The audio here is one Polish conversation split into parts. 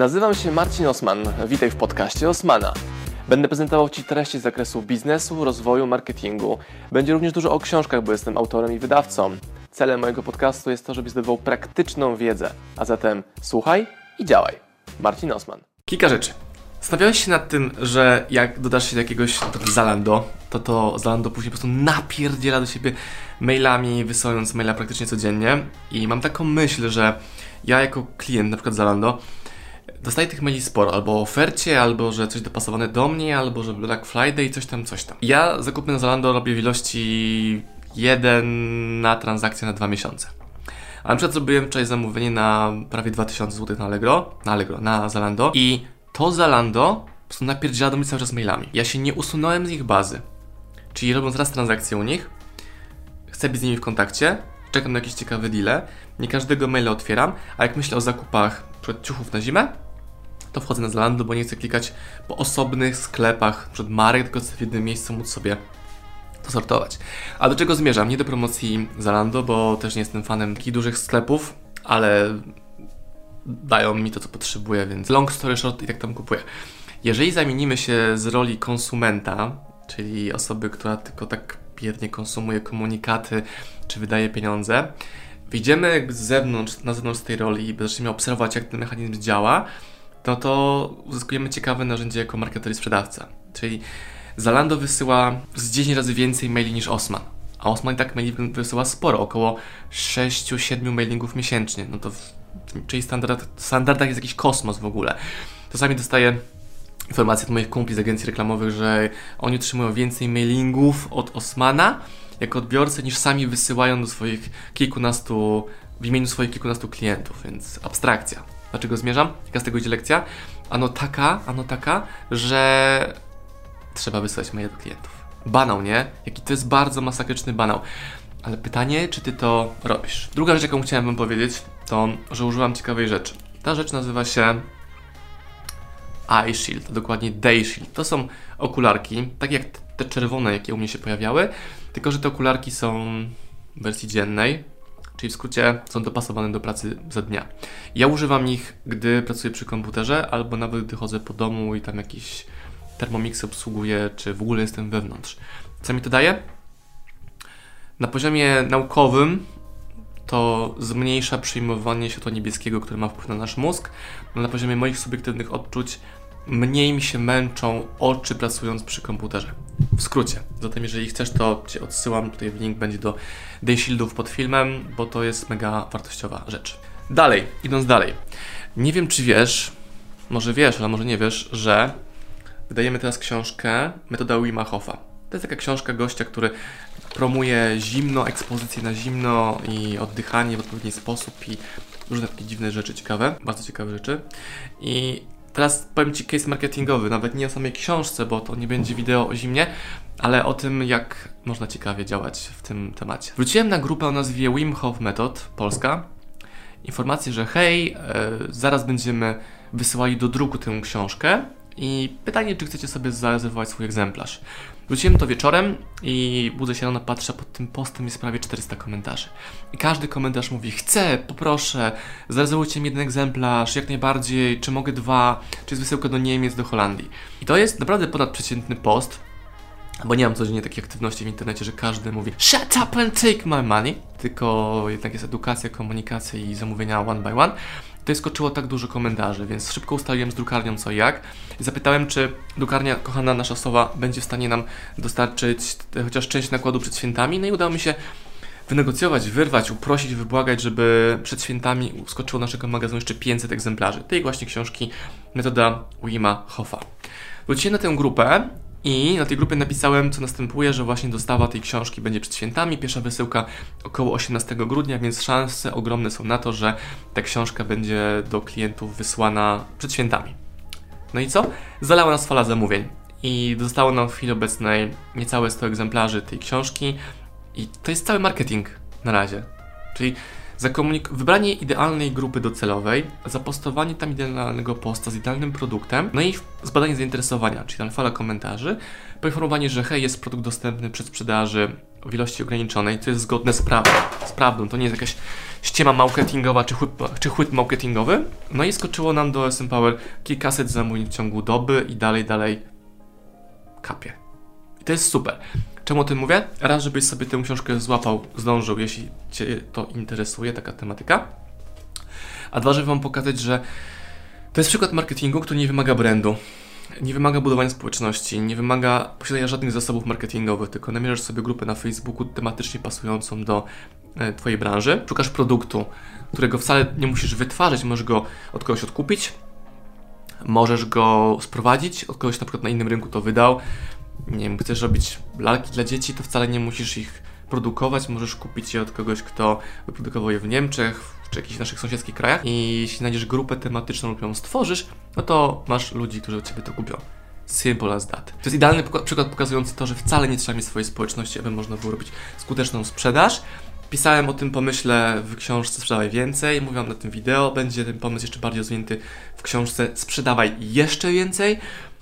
Nazywam się Marcin Osman. Witaj w podcaście Osmana. Będę prezentował Ci treści z zakresu biznesu, rozwoju, marketingu. Będzie również dużo o książkach, bo jestem autorem i wydawcą. Celem mojego podcastu jest to, żebyś zdobywał praktyczną wiedzę. A zatem słuchaj i działaj. Marcin Osman. Kilka rzeczy. Zastanawiałeś się nad tym, że jak dodasz się do jakiegoś Zalando, to to Zalando później po prostu napierdziela do siebie mailami, wysyłając maila praktycznie codziennie. I mam taką myśl, że ja jako klient na przykład Zalando dostaję tych maili sporo, albo o ofercie, albo że coś dopasowane do mnie, albo że Black Friday i coś tam, coś tam. Ja zakupy na Zalando robię w ilości jeden na transakcję na dwa miesiące. A na przykład zrobiłem wczoraj zamówienie na prawie 2000 zł na Allegro, na Allegro, na Zalando i to Zalando po prostu do mnie cały czas mailami. Ja się nie usunąłem z ich bazy. Czyli robiąc raz transakcję u nich, chcę być z nimi w kontakcie, czekam na jakieś ciekawe deale, nie każdego maila otwieram, a jak myślę o zakupach ciuchów na zimę, to wchodzę na Zalando, bo nie chcę klikać po osobnych sklepach przed marek, tylko chcę w jednym miejscu móc sobie to sortować. A do czego zmierzam? Nie do promocji Zalando, bo też nie jestem fanem takich dużych sklepów, ale dają mi to, co potrzebuję, więc long story short i tak tam kupuję. Jeżeli zamienimy się z roli konsumenta, czyli osoby, która tylko tak biernie konsumuje komunikaty, czy wydaje pieniądze, wyjdziemy z zewnątrz, na zewnątrz tej roli i zaczniemy obserwować, jak ten mechanizm działa, no to uzyskujemy ciekawe narzędzie jako marketer i sprzedawca. Czyli Zalando wysyła z 10 razy więcej maili niż Osman. A Osman i tak maili wysyła sporo, około 6-7 mailingów miesięcznie. No to w, czyli standard, standardach jest jakiś kosmos w ogóle. Czasami dostaję informacje od moich kumpli z agencji reklamowych, że oni otrzymują więcej mailingów od Osmana jako odbiorcy niż sami wysyłają do swoich kilkunastu, w imieniu swoich kilkunastu klientów, więc abstrakcja. Dlaczego zmierzam? Jaka z tego idzie lekcja? Ano taka, ano taka, że trzeba wysłać maile do klientów. Banał, nie? Jaki to jest bardzo masakryczny banał. Ale pytanie, czy ty to robisz? Druga rzecz, jaką chciałem wam powiedzieć, to, że użyłam ciekawej rzeczy. Ta rzecz nazywa się Eye Shield, dokładnie Day Shield. To są okularki, tak jak te czerwone, jakie u mnie się pojawiały, tylko że te okularki są w wersji dziennej, czyli w skrócie są dopasowane do pracy za dnia. Ja używam ich, gdy pracuję przy komputerze, albo nawet gdy chodzę po domu i tam jakiś Thermomix obsługuję, czy w ogóle jestem wewnątrz. Co mi to daje? Na poziomie naukowym to zmniejsza przyjmowanie światła niebieskiego, które ma wpływ na nasz mózg. No na poziomie moich subiektywnych odczuć mniej mi się męczą oczy pracując przy komputerze. W skrócie. Zatem jeżeli chcesz, to Cię odsyłam. Tutaj link będzie do Day Shieldów pod filmem, bo to jest mega wartościowa rzecz. Dalej, idąc dalej. Nie wiem, czy wiesz, może wiesz, ale może nie wiesz, że wydajemy teraz książkę Metoda Wima Hofa. To jest taka książka gościa, który promuje zimno, ekspozycję na zimno i oddychanie w odpowiedni sposób i różne takie dziwne rzeczy ciekawe, bardzo ciekawe rzeczy. I teraz powiem Ci case marketingowy, nawet nie o samej książce, bo to nie będzie wideo o zimnie, ale o tym, jak można ciekawie działać w tym temacie. Wróciłem na grupę o nazwie Wim Hof Method Polska. Informację, że hej, e, zaraz będziemy wysyłali do druku tę książkę i pytanie, czy chcecie sobie zarezerwować swój egzemplarz. Wróciłem to wieczorem i budzę się rano, patrzę pod tym postem jest prawie 400 komentarzy. I każdy komentarz mówi, chcę, poproszę, zarezerwujcie mi jeden egzemplarz, jak najbardziej, czy mogę dwa, czy jest wysyłka do Niemiec, do Holandii. I to jest naprawdę ponadprzeciętny post, bo nie mam codziennie takiej aktywności w internecie, że każdy mówi Shut up and take my money, tylko jednak jest edukacja, komunikacja i zamówienia one by one to skoczyło tak dużo komentarzy, więc szybko ustaliłem z drukarnią co jak. Zapytałem, czy drukarnia, kochana nasza Sowa, będzie w stanie nam dostarczyć chociaż część nakładu przed świętami. No i udało mi się wynegocjować, wyrwać, uprosić, wybłagać, żeby przed świętami skoczyło naszego magazynu jeszcze 500 egzemplarzy tej właśnie książki Metoda Wima Hoffa. Wróciłem na tę grupę i na tej grupie napisałem, co następuje, że właśnie dostawa tej książki będzie przed świętami. Pierwsza wysyłka około 18 grudnia, więc szanse ogromne są na to, że ta książka będzie do klientów wysłana przed świętami. No i co? Zalała nas fala zamówień. I zostało nam w chwili obecnej niecałe 100 egzemplarzy tej książki. I to jest cały marketing na razie. Czyli Zakomunik- wybranie idealnej grupy docelowej, zapostowanie tam idealnego posta z idealnym produktem, no i zbadanie zainteresowania, czyli tam fala komentarzy, poinformowanie, że hej, jest produkt dostępny przed sprzedaży w ilości ograniczonej, co jest zgodne z prawdą, z prawdą. to nie jest jakaś ściema marketingowa czy chłyp, czy chłyp marketingowy. No i skoczyło nam do SM Power kilkaset zamówień w ciągu doby i dalej, dalej kapie. I to jest super. Czemu o tym mówię? Raz, żebyś sobie tę książkę złapał, zdążył, jeśli Cię to interesuje, taka tematyka. A dwa, żeby Wam pokazać, że to jest przykład marketingu, który nie wymaga brandu, nie wymaga budowania społeczności, nie wymaga posiadania żadnych zasobów marketingowych, tylko namierzasz sobie grupę na Facebooku tematycznie pasującą do e, Twojej branży. Szukasz produktu, którego wcale nie musisz wytwarzać, możesz go od kogoś odkupić, możesz go sprowadzić, od kogoś na przykład na innym rynku to wydał, nie wiem, chcesz robić lalki dla dzieci, to wcale nie musisz ich produkować, możesz kupić je od kogoś, kto wyprodukował je w Niemczech, czy jakichś naszych sąsiedzkich krajach i jeśli znajdziesz grupę tematyczną lub ją stworzysz, no to masz ludzi, którzy od Ciebie to kupią. Simple as that. To jest idealny przykład pokazujący to, że wcale nie trzeba mieć swojej społeczności, aby można było robić skuteczną sprzedaż. Pisałem o tym pomyśle w książce Sprzedawaj Więcej, mówiłam na tym wideo, będzie ten pomysł jeszcze bardziej rozwinięty w książce Sprzedawaj Jeszcze Więcej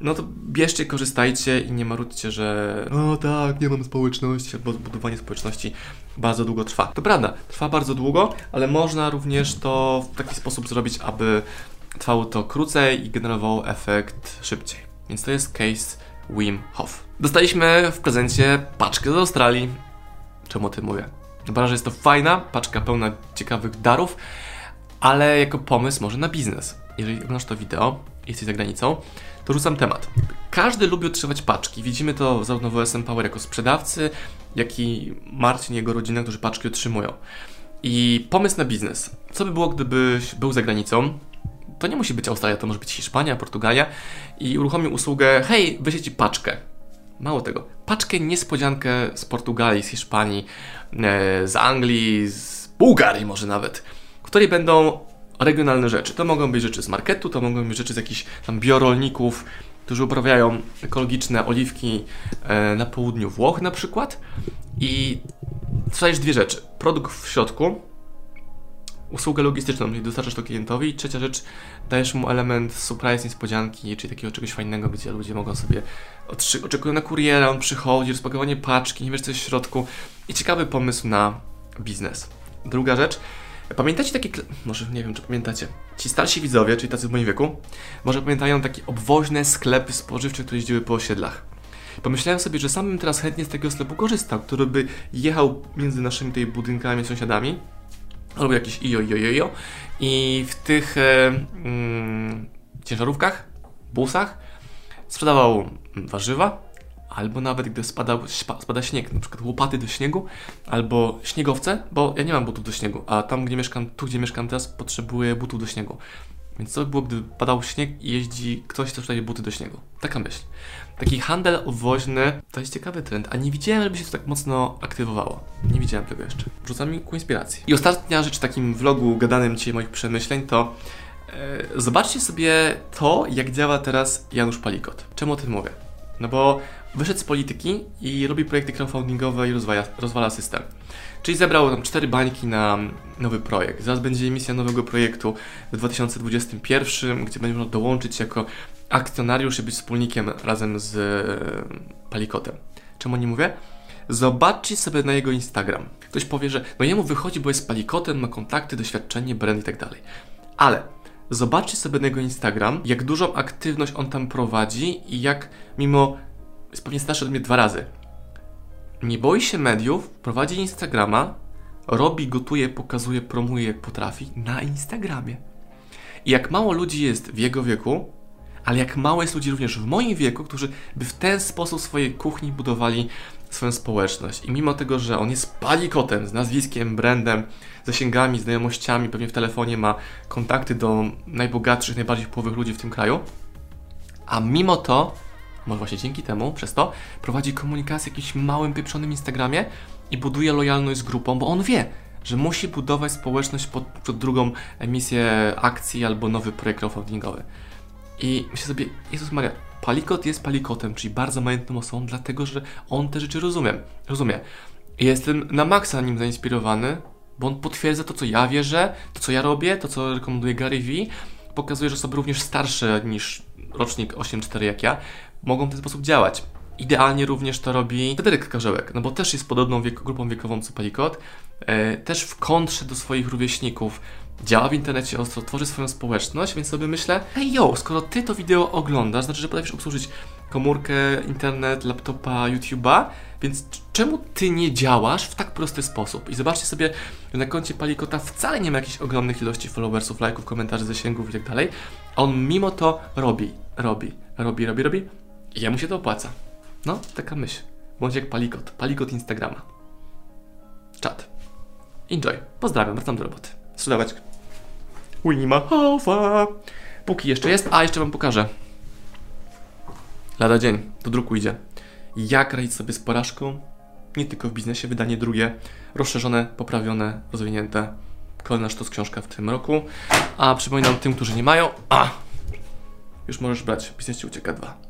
no to bierzcie, korzystajcie i nie marudźcie, że no tak, nie mam społeczności, bo budowanie społeczności bardzo długo trwa. To prawda, trwa bardzo długo, ale można również to w taki sposób zrobić, aby trwało to krócej i generowało efekt szybciej. Więc to jest case Wim Hof. Dostaliśmy w prezencie paczkę z Australii. Czemu o tym mówię? Chyba, że jest to fajna paczka pełna ciekawych darów, ale jako pomysł może na biznes. Jeżeli oglądasz to wideo, jesteś za granicą, to rzucam temat. Każdy lubi otrzymywać paczki. Widzimy to zarówno w OSM Power jako sprzedawcy, jak i Marcin i jego rodzina, którzy paczki otrzymują. I pomysł na biznes. Co by było, gdybyś był za granicą? To nie musi być Australia, to może być Hiszpania, Portugalia i uruchomił usługę, hej, wyślę Ci paczkę. Mało tego, paczkę niespodziankę z Portugalii, z Hiszpanii, e, z Anglii, z Bułgarii może nawet, w której będą regionalne rzeczy. To mogą być rzeczy z marketu, to mogą być rzeczy z jakichś tam biorolników, którzy uprawiają ekologiczne oliwki e, na południu Włoch na przykład. I sprzedajesz dwie rzeczy. Produkt w środku, usługę logistyczną, czyli dostarczasz to klientowi i trzecia rzecz, dajesz mu element surprise, niespodzianki, czyli takiego czegoś fajnego, gdzie ludzie mogą sobie oczekują na kuriera, on przychodzi, rozpakowanie paczki, nie wiesz co jest w środku i ciekawy pomysł na biznes. Druga rzecz, Pamiętacie takie, może nie wiem czy pamiętacie, ci starsi widzowie, czyli tacy w moim wieku, może pamiętają takie obwoźne sklepy spożywcze, które jeździły po osiedlach. Pomyślałem sobie, że sam bym teraz chętnie z tego sklepu korzystał, który by jechał między naszymi tutaj budynkami, sąsiadami, albo jakieś ijo, ijo, ijo, i w tych e, mm, ciężarówkach, busach sprzedawał warzywa, albo nawet gdy spada, spada śnieg, na przykład łopaty do śniegu, albo śniegowce, bo ja nie mam butów do śniegu, a tam, gdzie mieszkam, tu, gdzie mieszkam teraz, potrzebuję butów do śniegu. Więc co by było, gdy padał śnieg i jeździ ktoś, kto sprzedaje buty do śniegu? Taka myśl. Taki handel obwoźny to jest ciekawy trend, a nie widziałem, żeby się to tak mocno aktywowało. Nie widziałem tego jeszcze. Rzuca mi ku inspiracji. I ostatnia rzecz w takim vlogu gadanym dzisiaj moich przemyśleń to e, zobaczcie sobie to, jak działa teraz Janusz Palikot. Czemu o tym mówię? No bo wyszedł z polityki i robi projekty crowdfundingowe i rozwala, rozwala system. Czyli zebrał tam cztery bańki na nowy projekt. Zaraz będzie emisja nowego projektu w 2021, gdzie będzie można dołączyć jako akcjonariusz i być wspólnikiem razem z e, Palikotem. Czemu nie mówię? Zobaczcie sobie na jego Instagram. Ktoś powie, że no jemu wychodzi, bo jest palikotem, ma kontakty, doświadczenie, brand i tak dalej. Ale zobaczcie sobie na jego Instagram, jak dużą aktywność on tam prowadzi i jak mimo jest pewnie starszy od mnie dwa razy. Nie boi się mediów, prowadzi Instagrama, robi, gotuje, pokazuje, promuje jak potrafi na Instagramie. I jak mało ludzi jest w jego wieku, ale jak mało jest ludzi również w moim wieku, którzy by w ten sposób swojej kuchni budowali swoją społeczność. I mimo tego, że on jest palikotem z nazwiskiem, brandem, zasięgami, znajomościami, pewnie w telefonie ma kontakty do najbogatszych, najbardziej wpływowych ludzi w tym kraju, a mimo to może właśnie dzięki temu, przez to, prowadzi komunikację jakimś małym, pieprzonym Instagramie i buduje lojalność z grupą, bo on wie, że musi budować społeczność pod, pod drugą emisję akcji albo nowy projekt crowdfundingowy. I myślę sobie, Jezus Maria, Palikot jest palikotem, czyli bardzo majątną osobą, dlatego że on te rzeczy rozumie. rozumie. Jestem na maksa nim zainspirowany, bo on potwierdza to, co ja wierzę, to, co ja robię, to, co rekomenduje Gary Vee. Pokazuje, że osoby również starsze niż rocznik 8.4 jak ja mogą w ten sposób działać. Idealnie również to robi Federyk Karzełek, no bo też jest podobną wiek grupą wiekową co Palikot, e, też w kontrze do swoich rówieśników działa w internecie ostro, tworzy swoją społeczność, więc sobie myślę, hej yo, skoro ty to wideo oglądasz, znaczy, że potrafisz obsłużyć komórkę, internet, laptopa, YouTube'a, więc czemu ty nie działasz w tak prosty sposób? I zobaczcie sobie, że na koncie Palikota wcale nie ma jakichś ogromnych ilości followersów, lajków, komentarzy, zasięgów i tak dalej, a on mimo to robi, robi, robi, robi, robi i jemu się to opłaca. No, taka myśl. Bądź jak Palikot, Palikot Instagrama. Czad. Enjoy. Pozdrawiam, wracam do roboty. Sprzedawać. Winnie Mahowa. Póki jeszcze jest, a jeszcze Wam pokażę. Lada dzień, do druku idzie. Jak radzić sobie z porażką? Nie tylko w biznesie, wydanie drugie, rozszerzone, poprawione, rozwinięte. Kolejna sztos książka w tym roku. A przypominam tym, którzy nie mają, a już możesz brać, biznes ci ucieka dwa.